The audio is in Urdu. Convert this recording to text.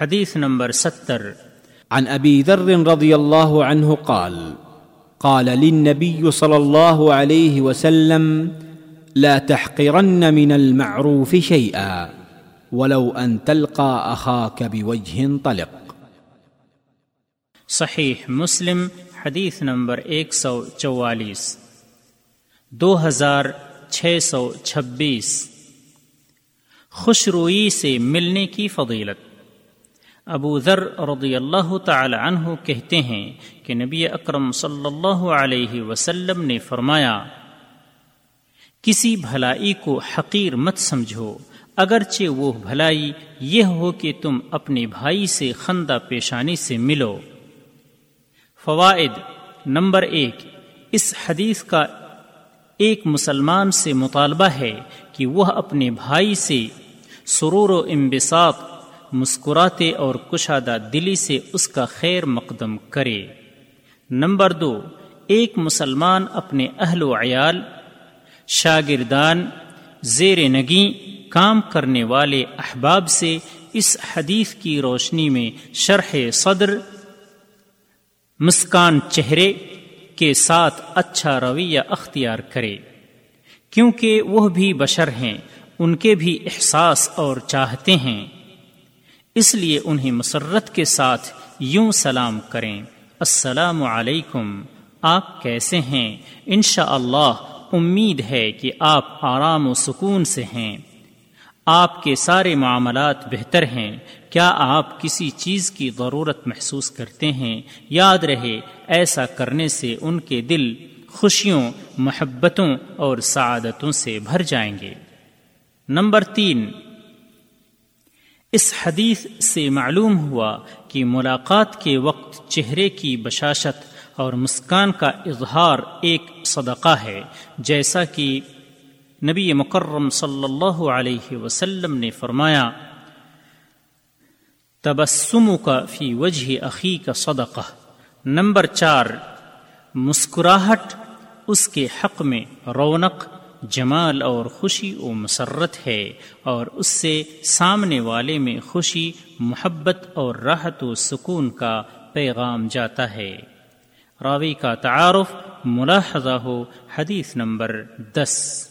حدیث نمبر ستر۔ عن ابي ذر رضي الله عنه قال قال للنبي صلى الله عليه وسلم لا تحقرن من المعروف شيئا ولو ان تلقى اخاك بوجه طلق۔ صحیح مسلم حدیث نمبر ایک سو چوالیس۔ دو ہزار چھ سو چھبیس۔ خوش روئی سے ملنے کی فضیلت۔ ابو ذر رضی اللہ تعالی عنہ کہتے ہیں کہ نبی اکرم صلی اللہ علیہ وسلم نے فرمایا، کسی بھلائی کو حقیر مت سمجھو، اگرچہ وہ بھلائی یہ ہو کہ تم اپنے بھائی سے خندہ پیشانی سے ملو۔ فوائد نمبر ایک، اس حدیث کا ایک مسلمان سے مطالبہ ہے کہ وہ اپنے بھائی سے سرور و امبساط مسکراتے اور کشادہ دلی سے اس کا خیر مقدم کرے۔ نمبر دو، ایک مسلمان اپنے اہل و عیال، شاگردان، زیر نگی، کام کرنے والے احباب سے اس حدیث کی روشنی میں شرح صدر، مسکان چہرے کے ساتھ اچھا رویہ اختیار کرے۔ کیونکہ وہ بھی بشر ہیں، ان کے بھی احساس اور چاہتے ہیں۔ اس لیے انہیں مسرت کے ساتھ یوں سلام کریں۔ السلام علیکم۔ آپ کیسے ہیں؟ انشاءاللہ اللہ امید ہے کہ آپ آرام و سکون سے ہیں۔ آپ کے سارے معاملات بہتر ہیں۔ کیا آپ کسی چیز کی ضرورت محسوس کرتے ہیں؟ یاد رہے، ایسا کرنے سے ان کے دل خوشیوں، محبتوں اور سعادتوں سے بھر جائیں گے۔ نمبر تین اس حدیث سے معلوم ہوا کہ ملاقات کے وقت چہرے کی بشاشت اور مسکان کا اظہار ایک صدقہ ہے، جیسا کہ نبی مکرم صلی اللہ علیہ وسلم نے فرمایا تبسم کا فی وجہ عقی کا صدقہ۔ نمبر چار، مسکراہٹ، اس کے حق میں رونق۔ جمال اور خوشی و مسرت ہے اور اس سے سامنے والے میں خوشی، محبت اور راحت و سکون کا پیغام جاتا ہے۔ راوی کا تعارف ملاحظہ ہو حدیث نمبر دس۔